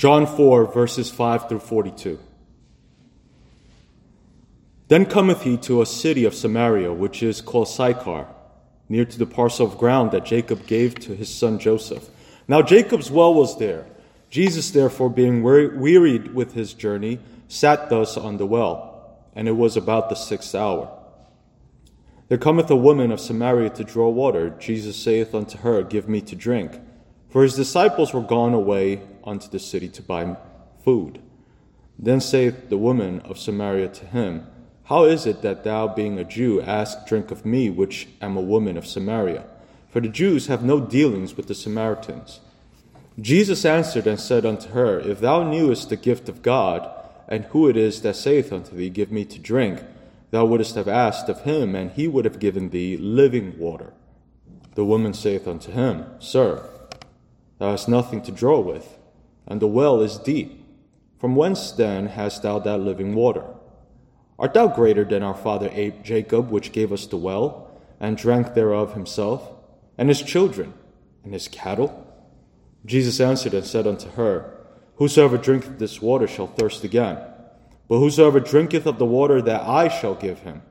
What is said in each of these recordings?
John 4, verses 5 through 42. Then cometh he to a city of Samaria, which is called Sychar, near to the parcel of ground that Jacob gave to his son Joseph. Now Jacob's well was there. Jesus, therefore, being wearied with his journey, sat thus on the well, and it was about the sixth hour. There cometh a woman of Samaria to draw water. Jesus saith unto her, Give me to drink. For his disciples were gone away unto the city to buy food. Then saith the woman of Samaria to him, How is it that thou, being a Jew, ask drink of me, which am a woman of Samaria? For the Jews have no dealings with the Samaritans. Jesus answered and said unto her, If thou knewest the gift of God, and who it is that saith unto thee, Give me to drink, thou wouldst have asked of him, and he would have given thee living water. The woman saith unto him, Sir, Thou hast nothing to draw with, and the well is deep. From whence then hast thou that living water? Art thou greater than our father Abe Jacob, which gave us the well, and drank thereof himself, and his children, and his cattle? Jesus answered and said unto her, Whosoever drinketh this water shall thirst again. But whosoever drinketh of the water that I shall give him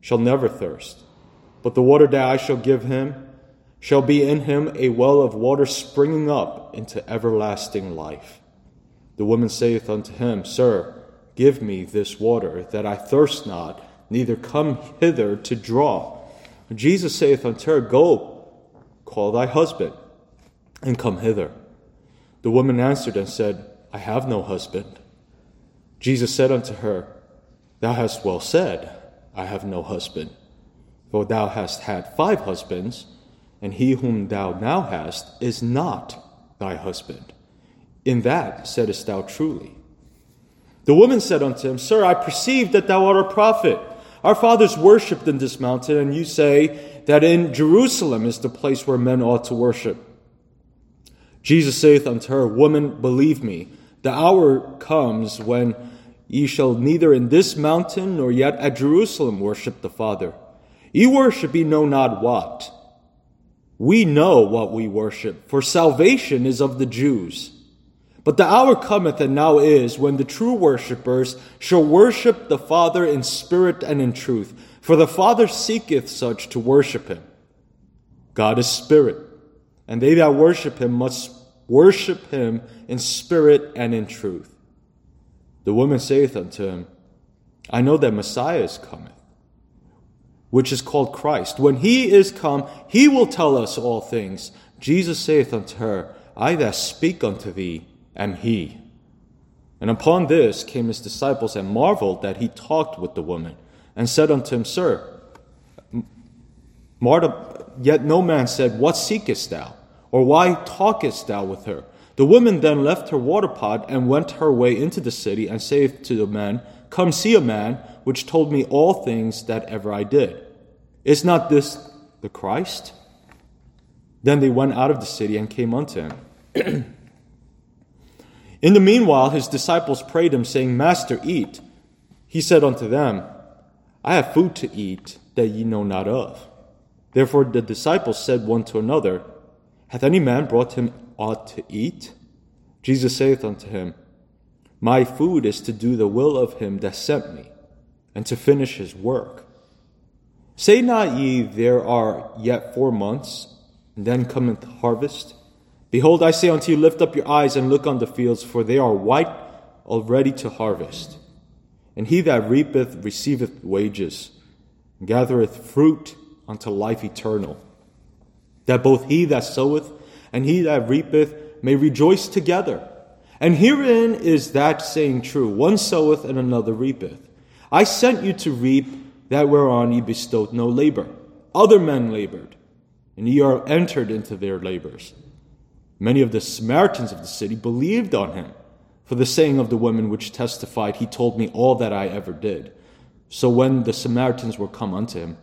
shall never thirst. But the water that I shall give him shall be in him a well of water springing up into everlasting life. The woman saith unto him, Sir, give me this water, that I thirst not, neither come hither to draw. Jesus saith unto her, Go, call thy husband, and come hither. The woman answered and said, I have no husband. Jesus said unto her, Thou hast well said, I have no husband. For thou hast had five husbands, and he whom thou now hast is not thy husband. In that saidst thou truly. The woman said unto him, Sir, I perceive that thou art a prophet. Our fathers worshipped in this mountain, and you say that in Jerusalem is the place where men ought to worship. Jesus saith unto her, Woman, believe me, the hour comes when ye shall neither in this mountain nor yet at Jerusalem worship the Father. Ye worship ye know not what. We know what we worship, for salvation is of the Jews. But the hour cometh and now is when the true worshippers shall worship the Father in spirit and in truth, for the Father seeketh such to worship him. God is spirit, and they that worship him must worship him in spirit and in truth. The woman saith unto him, I know that Messiah is coming which is called Christ. When he is come, he will tell us all things. Jesus saith unto her, I that speak unto thee am he. And upon this came his disciples and marveled that he talked with the woman, and said unto him, Sir, Martha, yet no man said, What seekest thou? Or why talkest thou with her? The woman then left her water pot and went her way into the city, and saith to the man, Come see a man which told me all things that ever I did. Is not this the Christ? Then they went out of the city and came unto him. In the meanwhile, his disciples prayed him, saying, Master, eat. He said unto them, I have food to eat that ye know not of. Therefore the disciples said one to another, Hath any man brought him aught to eat? Jesus saith unto him, My food is to do the will of him that sent me and to finish his work. Say not ye, There are yet four months, and then cometh harvest? Behold, I say unto you, Lift up your eyes and look on the fields, for they are white already to harvest. And he that reapeth receiveth wages, and gathereth fruit unto life eternal, that both he that soweth and he that reapeth may rejoice together. And herein is that saying true one soweth and another reapeth. I sent you to reap that whereon ye bestowed no labor. Other men labored, and ye are entered into their labors. Many of the Samaritans of the city believed on him, for the saying of the women which testified, He told me all that I ever did. So when the Samaritans were come unto him,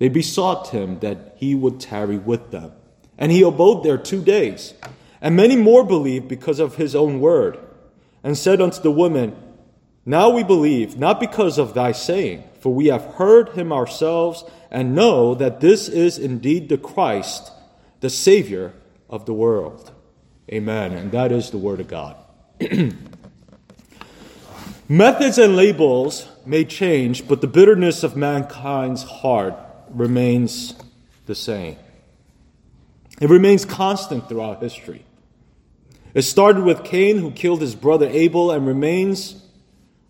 they besought him that he would tarry with them. And he abode there two days. And many more believed because of his own word, and said unto the women, now we believe, not because of thy saying, for we have heard him ourselves and know that this is indeed the Christ, the Savior of the world. Amen. And that is the word of God. Methods and labels may change, but the bitterness of mankind's heart remains the same. It remains constant throughout history. It started with Cain, who killed his brother Abel, and remains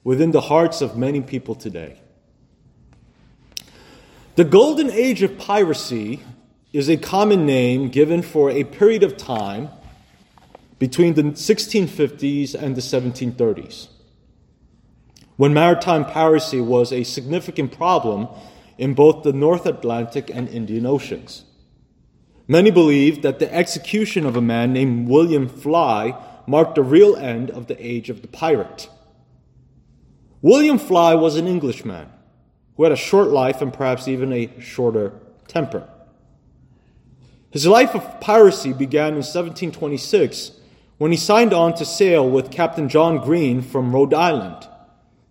within the hearts of many people today. The golden age of piracy is a common name given for a period of time between the 1650s and the 1730s, when maritime piracy was a significant problem in both the North Atlantic and Indian Oceans. Many believe that the execution of a man named William Fly marked the real end of the age of the pirate. William Fly was an Englishman who had a short life and perhaps even a shorter temper. His life of piracy began in 1726 when he signed on to sail with Captain John Green from Rhode Island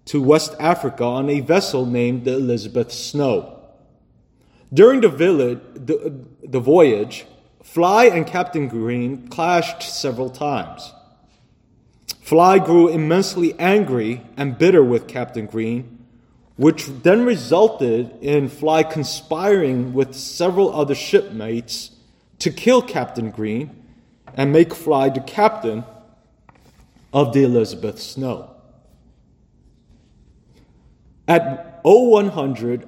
to West Africa on a vessel named the Elizabeth Snow. During the, village, the, the voyage, Fly and Captain Green clashed several times. Fly grew immensely angry and bitter with Captain Green which then resulted in Fly conspiring with several other shipmates to kill Captain Green and make Fly the captain of the Elizabeth Snow. At 0100,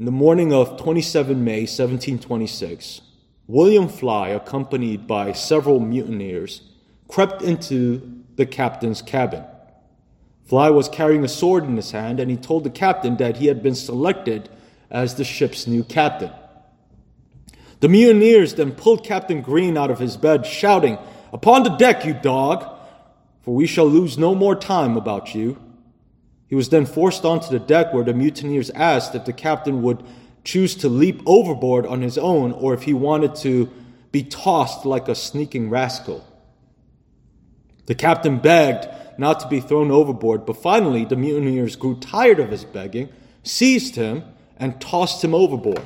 in the morning of 27 May 1726, William Fly, accompanied by several mutineers, crept into the captain's cabin. Fly was carrying a sword in his hand, and he told the captain that he had been selected as the ship's new captain. The mutineers then pulled Captain Green out of his bed, shouting, Upon the deck, you dog, for we shall lose no more time about you. He was then forced onto the deck where the mutineers asked if the captain would choose to leap overboard on his own or if he wanted to be tossed like a sneaking rascal. The captain begged not to be thrown overboard, but finally the mutineers grew tired of his begging, seized him, and tossed him overboard.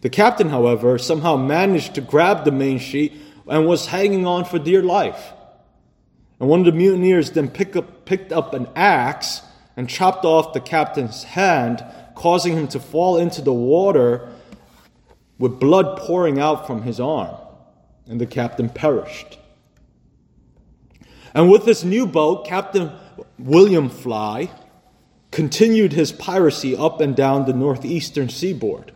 The captain, however, somehow managed to grab the main sheet and was hanging on for dear life. And one of the mutineers then up, picked up an axe and chopped off the captain's hand, causing him to fall into the water with blood pouring out from his arm. And the captain perished. And with this new boat, Captain William Fly continued his piracy up and down the northeastern seaboard.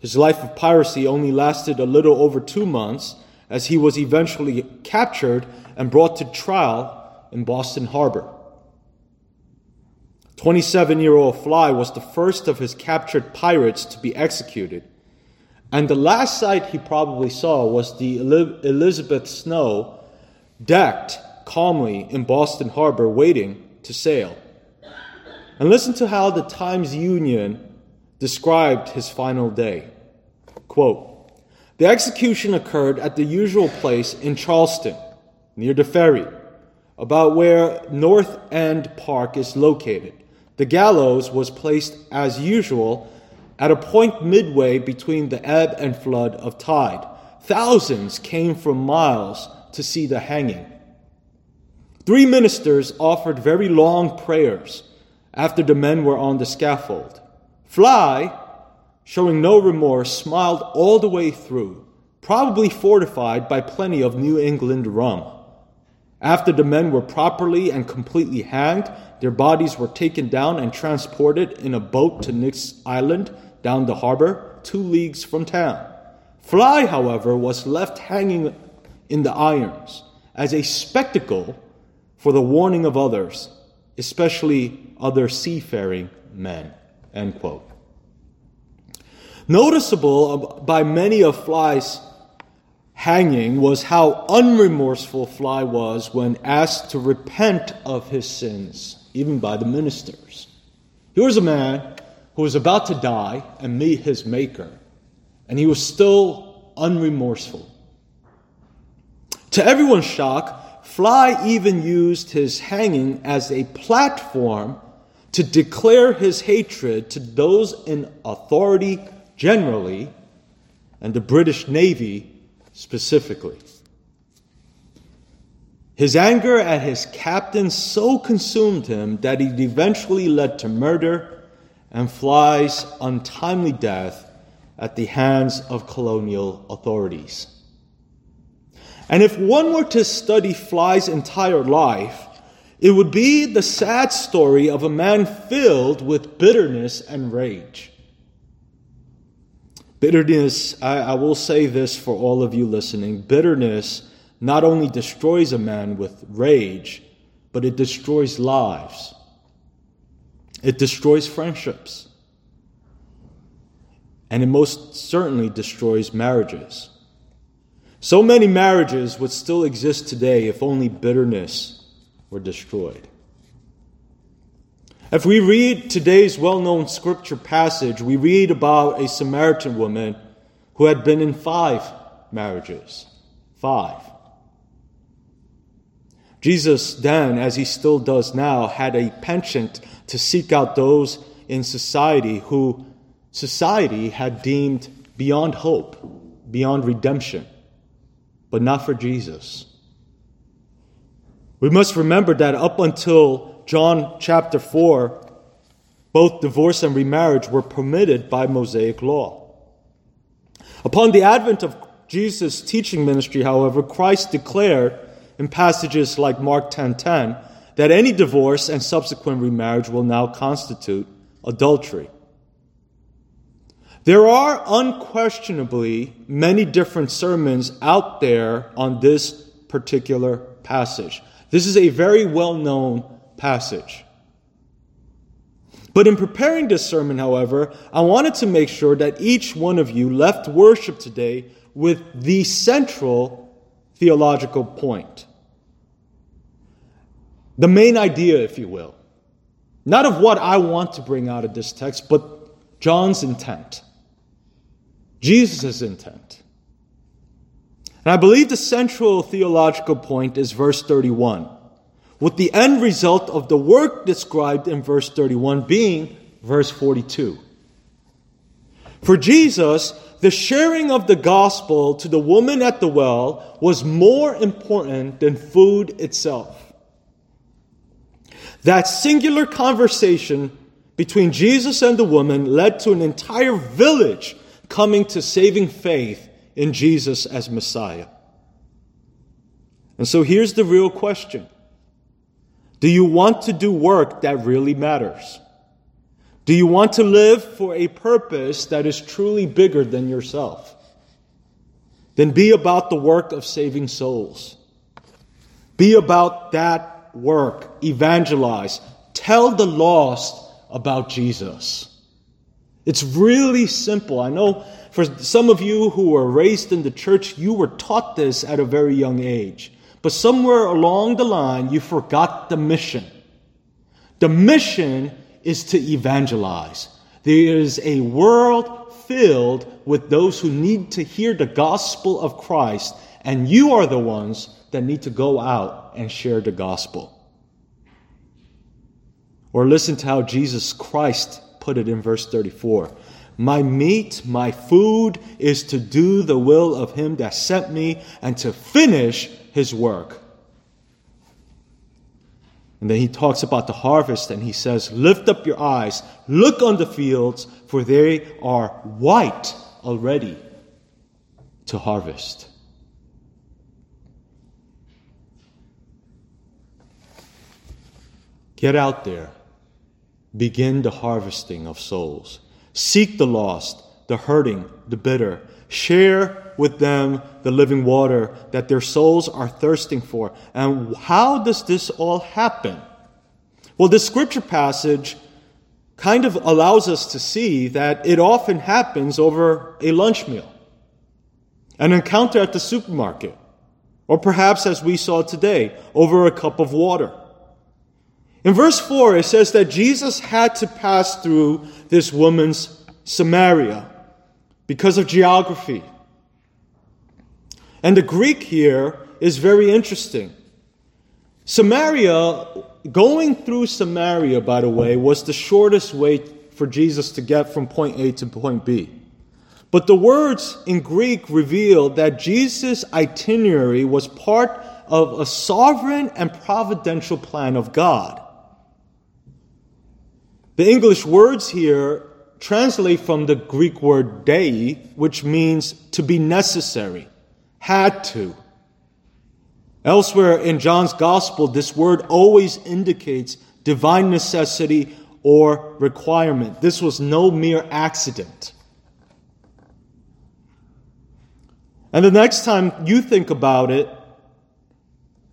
His life of piracy only lasted a little over two months, as he was eventually captured and brought to trial in Boston Harbor. 27 year old Fly was the first of his captured pirates to be executed, and the last sight he probably saw was the Elizabeth Snow decked calmly in Boston Harbor waiting to sail. And listen to how the Times Union described his final day. Quote, the execution occurred at the usual place in Charlestown, near the ferry, about where North End Park is located. The gallows was placed as usual at a point midway between the ebb and flood of tide. Thousands came from miles to see the hanging. Three ministers offered very long prayers after the men were on the scaffold. Fly, showing no remorse, smiled all the way through, probably fortified by plenty of New England rum. After the men were properly and completely hanged, their bodies were taken down and transported in a boat to Nick's Island down the harbor, two leagues from town. Fly, however, was left hanging in the irons as a spectacle for the warning of others, especially other seafaring men. End quote. Noticeable by many of Fly's hanging was how unremorseful Fly was when asked to repent of his sins, even by the ministers. Here was a man who was about to die and meet his Maker, and he was still unremorseful. To everyone's shock, Fly even used his hanging as a platform to declare his hatred to those in authority generally and the British Navy specifically. His anger at his captain so consumed him that it eventually led to murder and Fly's untimely death at the hands of colonial authorities. And if one were to study Fly's entire life, it would be the sad story of a man filled with bitterness and rage. Bitterness, I, I, will say this for all of you listening bitterness not only destroys a man with rage, but it destroys lives, it destroys friendships, and it most certainly destroys marriages. So many marriages would still exist today if only bitterness were destroyed. If we read today's well known scripture passage, we read about a Samaritan woman who had been in five marriages. Five. Jesus then, as he still does now, had a penchant to seek out those in society who society had deemed beyond hope, beyond redemption but not for Jesus. We must remember that up until John chapter 4, both divorce and remarriage were permitted by Mosaic law. Upon the advent of Jesus' teaching ministry, however, Christ declared in passages like Mark 10:10 that any divorce and subsequent remarriage will now constitute adultery. There are unquestionably many different sermons out there on this particular passage. This is a very well known passage. But in preparing this sermon, however, I wanted to make sure that each one of you left worship today with the central theological point. The main idea, if you will. Not of what I want to bring out of this text, but John's intent. Jesus' intent. And I believe the central theological point is verse 31, with the end result of the work described in verse 31 being verse 42. For Jesus, the sharing of the gospel to the woman at the well was more important than food itself. That singular conversation between Jesus and the woman led to an entire village coming to saving faith in Jesus as Messiah. And so here's the real question Do you want to do work that really matters? Do you want to live for a purpose that is truly bigger than yourself? Then be about the work of saving souls. Be about that work. Evangelize. Tell the lost about Jesus. It's really simple. I know for some of you who were raised in the church, you were taught this at a very young age. But somewhere along the line, you forgot the mission. The mission is to evangelize. There is a world filled with those who need to hear the gospel of Christ, and you are the ones that need to go out and share the gospel. Or listen to how Jesus Christ put it in verse 34. My meat, my food is to do the will of him that sent me and to finish his work. And then he talks about the harvest and he says, Lift up your eyes, look on the fields, for they are white already to harvest. Get out there begin the harvesting of souls. Seek the lost, the hurting, the bitter. Share with them the living water that their souls are thirsting for. And how does this all happen? Well, this scripture passage kind of allows us to see that it often happens over a lunch meal, an encounter at the supermarket, or perhaps as we saw today, over a cup of water. In verse 4, it says that Jesus had to pass through this woman's Samaria because of geography. And the Greek here is very interesting. Samaria, going through Samaria, by the way, was the shortest way for Jesus to get from point A to point B. But the words in Greek reveal that Jesus' itinerary was part of a sovereign and providential plan of God. The English words here translate from the Greek word dei, which means to be necessary, had to. Elsewhere in John's gospel, this word always indicates divine necessity or requirement. This was no mere accident. And the next time you think about it,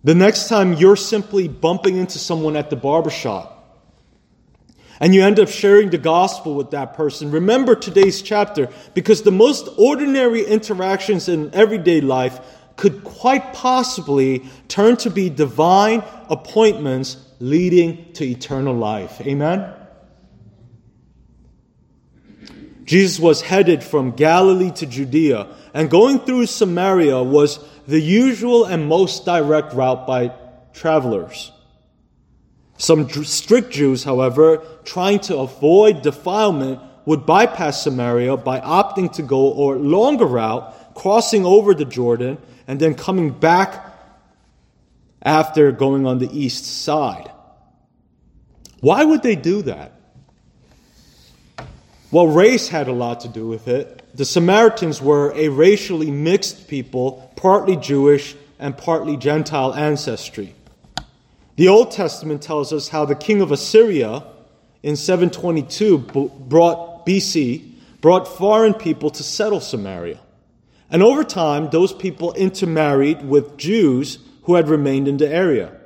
the next time you're simply bumping into someone at the barbershop and you end up sharing the gospel with that person, remember today's chapter because the most ordinary interactions in everyday life could quite possibly turn to be divine appointments leading to eternal life. Amen? Jesus was headed from Galilee to Judea, and going through Samaria was the usual and most direct route by travelers. Some strict Jews, however, trying to avoid defilement, would bypass Samaria by opting to go a longer route, crossing over the Jordan, and then coming back after going on the east side. Why would they do that? Well, race had a lot to do with it. The Samaritans were a racially mixed people, partly Jewish and partly Gentile ancestry. The Old Testament tells us how the king of Assyria in 722 brought BC brought foreign people to settle Samaria. And over time, those people intermarried with Jews who had remained in the area.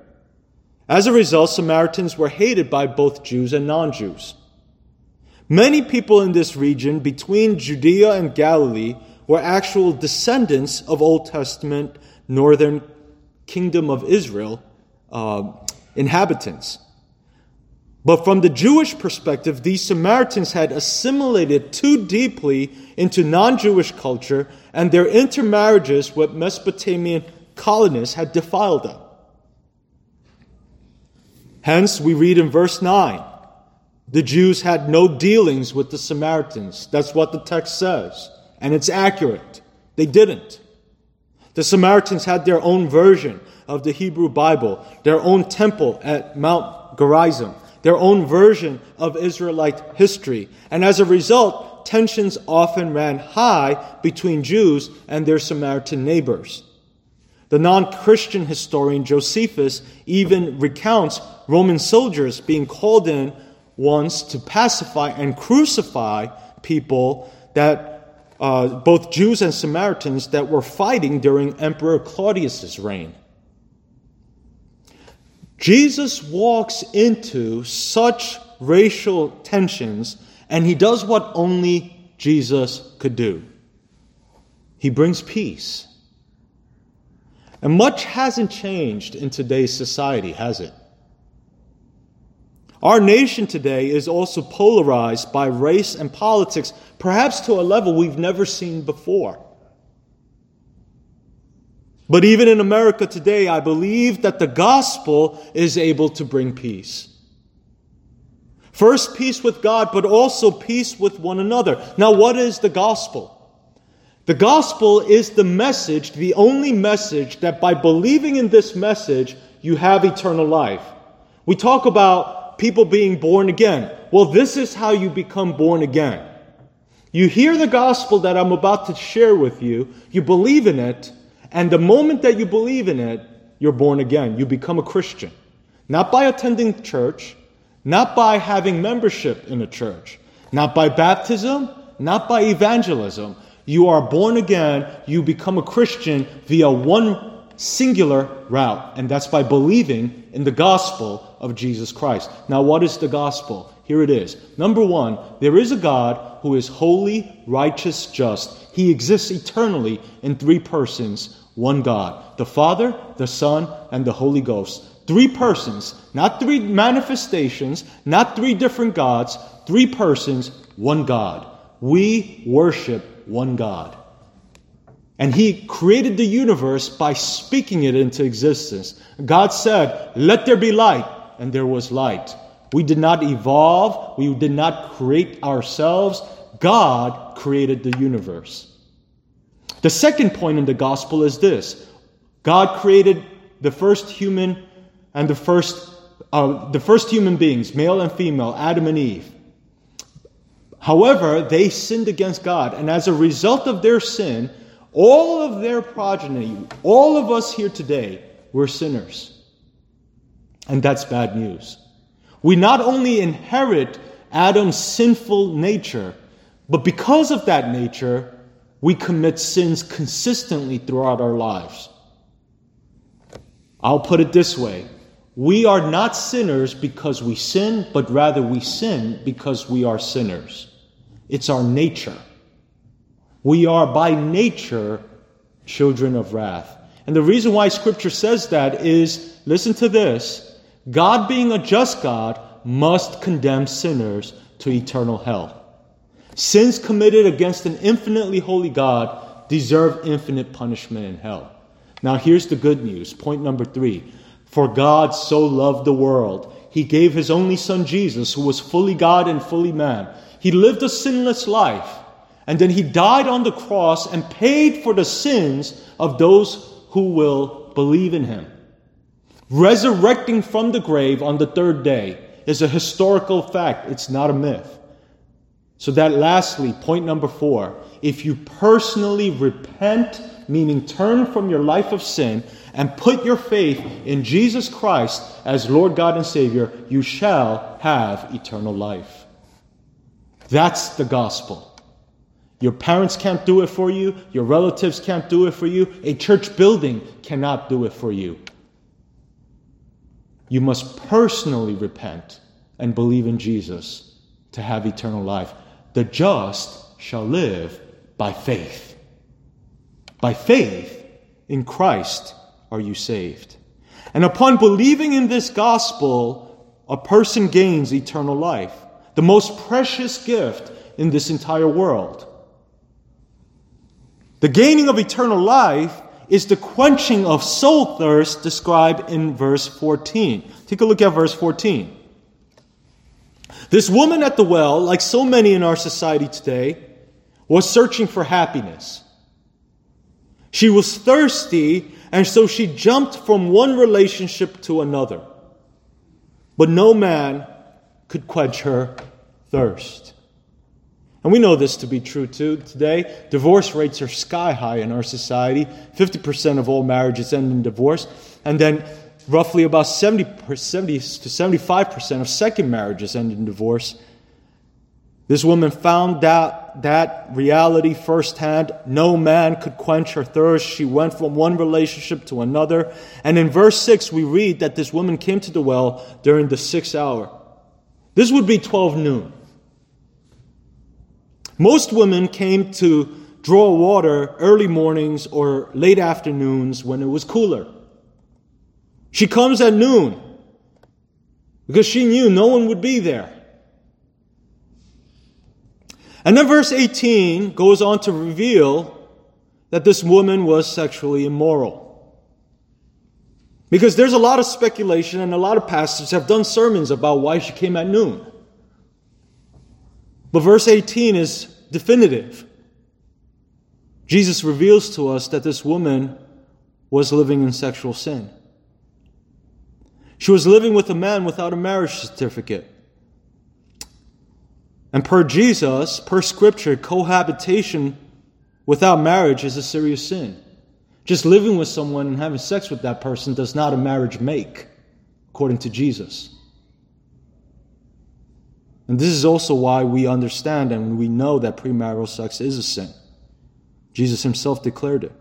As a result, Samaritans were hated by both Jews and non Jews. Many people in this region between Judea and Galilee were actual descendants of Old Testament northern kingdom of Israel uh, inhabitants. But from the Jewish perspective, these Samaritans had assimilated too deeply into non Jewish culture, and their intermarriages with Mesopotamian colonists had defiled them. Hence, we read in verse 9 the Jews had no dealings with the Samaritans. That's what the text says. And it's accurate. They didn't. The Samaritans had their own version of the Hebrew Bible, their own temple at Mount Gerizim, their own version of Israelite history. And as a result, tensions often ran high between Jews and their Samaritan neighbors. The non Christian historian Josephus even recounts Roman soldiers being called in once to pacify and crucify people that uh, both Jews and Samaritans that were fighting during Emperor Claudius's reign. Jesus walks into such racial tensions and he does what only Jesus could do. He brings peace. And much hasn't changed in today's society, has it? Our nation today is also polarized by race and politics, perhaps to a level we've never seen before. But even in America today, I believe that the gospel is able to bring peace. First, peace with God, but also peace with one another. Now, what is the gospel? The gospel is the message, the only message that by believing in this message, you have eternal life. We talk about people being born again. Well, this is how you become born again. You hear the gospel that I'm about to share with you, you believe in it, and the moment that you believe in it, you're born again. You become a Christian. Not by attending church, not by having membership in a church, not by baptism, not by evangelism. You are born again, you become a Christian via one singular route, and that's by believing in the gospel of Jesus Christ. Now, what is the gospel? Here it is. Number one, there is a God who is holy, righteous, just. He exists eternally in three persons, one God the Father, the Son, and the Holy Ghost. Three persons, not three manifestations, not three different gods, three persons, one God. We worship one God. And he created the universe by speaking it into existence. God said, Let there be light, and there was light. We did not evolve, we did not create ourselves. God created the universe. The second point in the gospel is this God created the first human and the first, uh, the first human beings, male and female, Adam and Eve. However, they sinned against God, and as a result of their sin, all of their progeny, all of us here today, were sinners. And that's bad news. We not only inherit Adam's sinful nature, but because of that nature, we commit sins consistently throughout our lives. I'll put it this way we are not sinners because we sin, but rather we sin because we are sinners. It's our nature. We are by nature children of wrath. And the reason why Scripture says that is listen to this God, being a just God, must condemn sinners to eternal hell. Sins committed against an infinitely holy God deserve infinite punishment in hell. Now, here's the good news. Point number three For God so loved the world, he gave his only Son Jesus, who was fully God and fully man. He lived a sinless life, and then he died on the cross and paid for the sins of those who will believe in him. Resurrecting from the grave on the third day is a historical fact, it's not a myth. So, that lastly, point number four if you personally repent, meaning turn from your life of sin, and put your faith in Jesus Christ as Lord God and Savior, you shall have eternal life. That's the gospel. Your parents can't do it for you. Your relatives can't do it for you. A church building cannot do it for you. You must personally repent and believe in Jesus to have eternal life. The just shall live by faith. By faith in Christ are you saved. And upon believing in this gospel, a person gains eternal life, the most precious gift in this entire world. The gaining of eternal life is the quenching of soul thirst described in verse 14. Take a look at verse 14. This woman at the well, like so many in our society today, was searching for happiness. She was thirsty, and so she jumped from one relationship to another. But no man could quench her thirst. And we know this to be true too today. Divorce rates are sky high in our society. 50% of all marriages end in divorce. And then roughly about 70, 70 to 75% of second marriages end in divorce. This woman found that, that reality firsthand. No man could quench her thirst. She went from one relationship to another. And in verse 6, we read that this woman came to the well during the sixth hour. This would be 12 noon. Most women came to draw water early mornings or late afternoons when it was cooler. She comes at noon because she knew no one would be there. And then verse 18 goes on to reveal that this woman was sexually immoral. Because there's a lot of speculation, and a lot of pastors have done sermons about why she came at noon. But verse 18 is definitive. Jesus reveals to us that this woman was living in sexual sin. She was living with a man without a marriage certificate. And per Jesus, per scripture, cohabitation without marriage is a serious sin. Just living with someone and having sex with that person does not a marriage make, according to Jesus. And this is also why we understand and we know that premarital sex is a sin. Jesus himself declared it.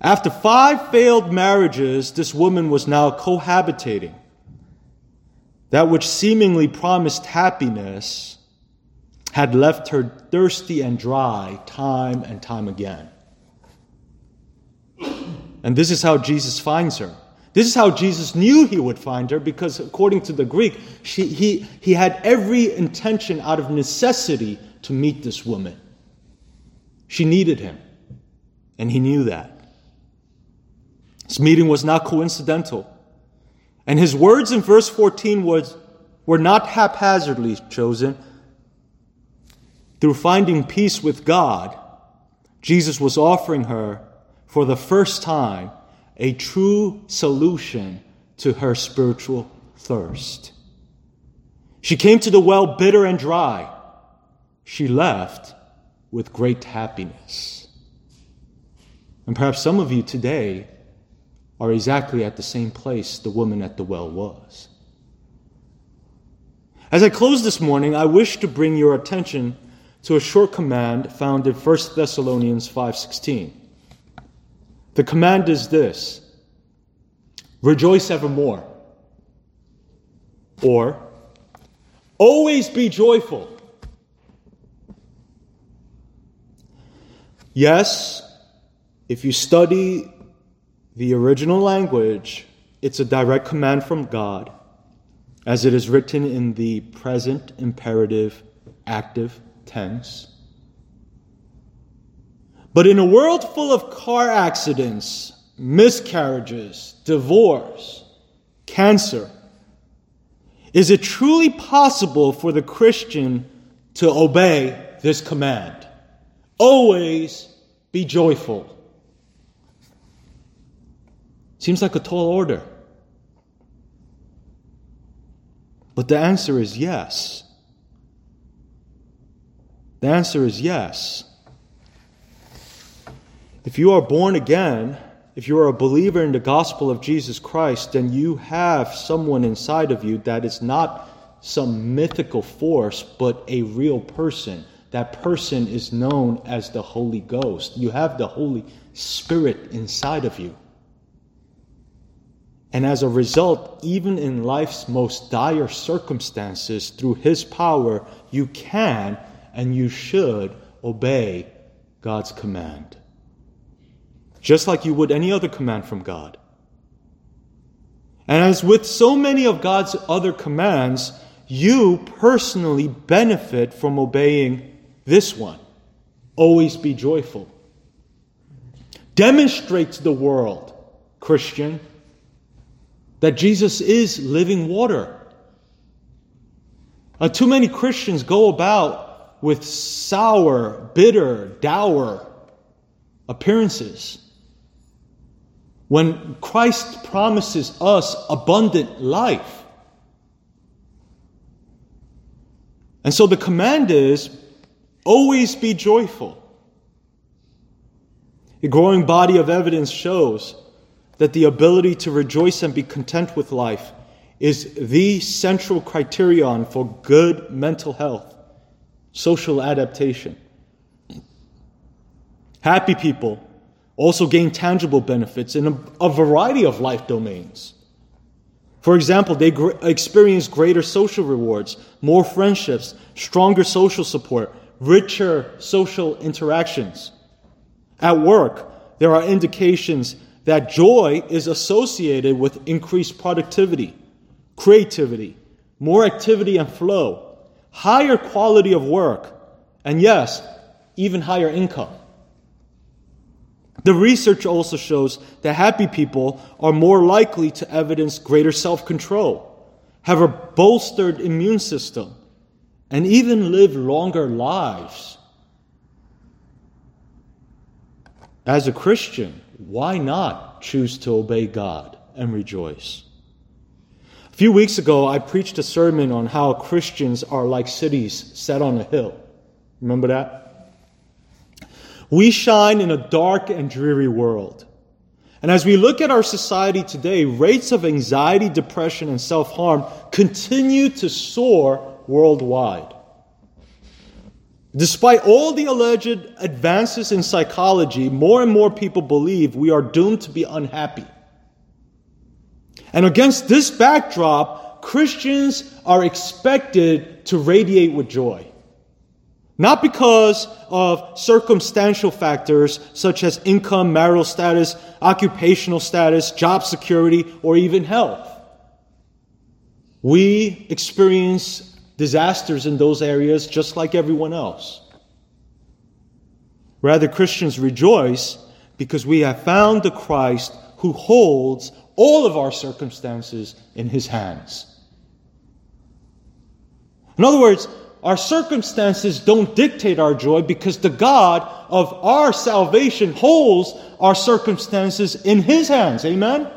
After five failed marriages, this woman was now cohabitating. That which seemingly promised happiness had left her thirsty and dry time and time again. And this is how Jesus finds her. This is how Jesus knew he would find her because, according to the Greek, she, he, he had every intention out of necessity to meet this woman. She needed him, and he knew that. This meeting was not coincidental. And his words in verse 14 was, were not haphazardly chosen. Through finding peace with God, Jesus was offering her for the first time, a true solution to her spiritual thirst. She came to the well bitter and dry. She left with great happiness. And perhaps some of you today are exactly at the same place the woman at the well was. As I close this morning, I wish to bring your attention to a short command found in 1 Thessalonians 5:16. The command is this: Rejoice evermore. Or always be joyful. Yes, if you study the original language, it's a direct command from God, as it is written in the present imperative active tense. But in a world full of car accidents, miscarriages, divorce, cancer, is it truly possible for the Christian to obey this command? Always be joyful. Seems like a tall order. But the answer is yes. The answer is yes. If you are born again, if you are a believer in the gospel of Jesus Christ, then you have someone inside of you that is not some mythical force, but a real person. That person is known as the Holy Ghost. You have the Holy Spirit inside of you. And as a result, even in life's most dire circumstances, through His power, you can and you should obey God's command. Just like you would any other command from God. And as with so many of God's other commands, you personally benefit from obeying this one. Always be joyful. Demonstrate to the world, Christian, that Jesus is living water. Uh, too many Christians go about with sour, bitter, dour appearances. When Christ promises us abundant life. And so the command is always be joyful. A growing body of evidence shows that the ability to rejoice and be content with life is the central criterion for good mental health, social adaptation. Happy people also gain tangible benefits in a, a variety of life domains. For example, they gr- experience greater social rewards, more friendships, stronger social support, richer social interactions. At work, there are indications that joy is associated with increased productivity, creativity, more activity and flow, higher quality of work, and yes, even higher income. The research also shows that happy people are more likely to evidence greater self control, have a bolstered immune system, and even live longer lives. As a Christian, why not choose to obey God and rejoice? A few weeks ago, I preached a sermon on how Christians are like cities set on a hill. Remember that? We shine in a dark and dreary world. And as we look at our society today, rates of anxiety, depression, and self harm continue to soar worldwide. Despite all the alleged advances in psychology, more and more people believe we are doomed to be unhappy. And against this backdrop, Christians are expected to radiate with joy. Not because of circumstantial factors such as income, marital status, occupational status, job security, or even health. We experience disasters in those areas just like everyone else. Rather, Christians rejoice because we have found the Christ who holds all of our circumstances in his hands. In other words, our circumstances don't dictate our joy because the God of our salvation holds our circumstances in His hands. Amen?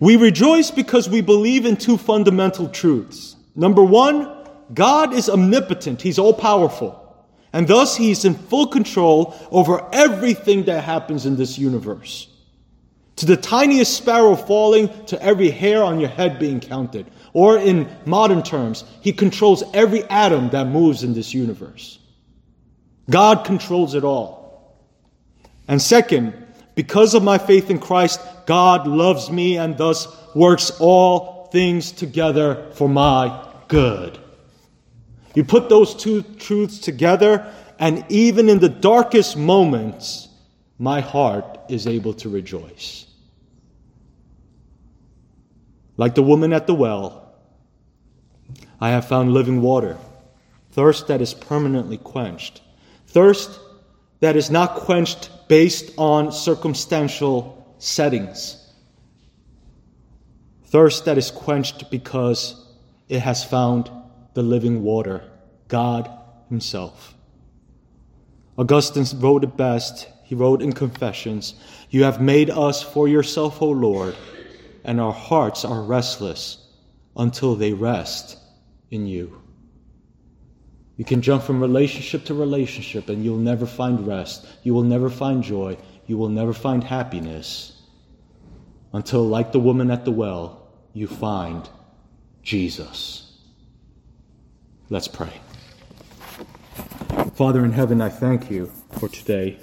We rejoice because we believe in two fundamental truths. Number one, God is omnipotent, He's all powerful. And thus, He's in full control over everything that happens in this universe. To the tiniest sparrow falling, to every hair on your head being counted. Or in modern terms, He controls every atom that moves in this universe. God controls it all. And second, because of my faith in Christ, God loves me and thus works all things together for my good. You put those two truths together, and even in the darkest moments, my heart is able to rejoice. Like the woman at the well, I have found living water, thirst that is permanently quenched, thirst that is not quenched based on circumstantial settings, thirst that is quenched because it has found the living water, God Himself. Augustine wrote it best. He wrote in Confessions You have made us for yourself, O Lord, and our hearts are restless until they rest in you. You can jump from relationship to relationship and you'll never find rest. You will never find joy. You will never find happiness until, like the woman at the well, you find Jesus. Let's pray. Father in heaven, I thank you for today.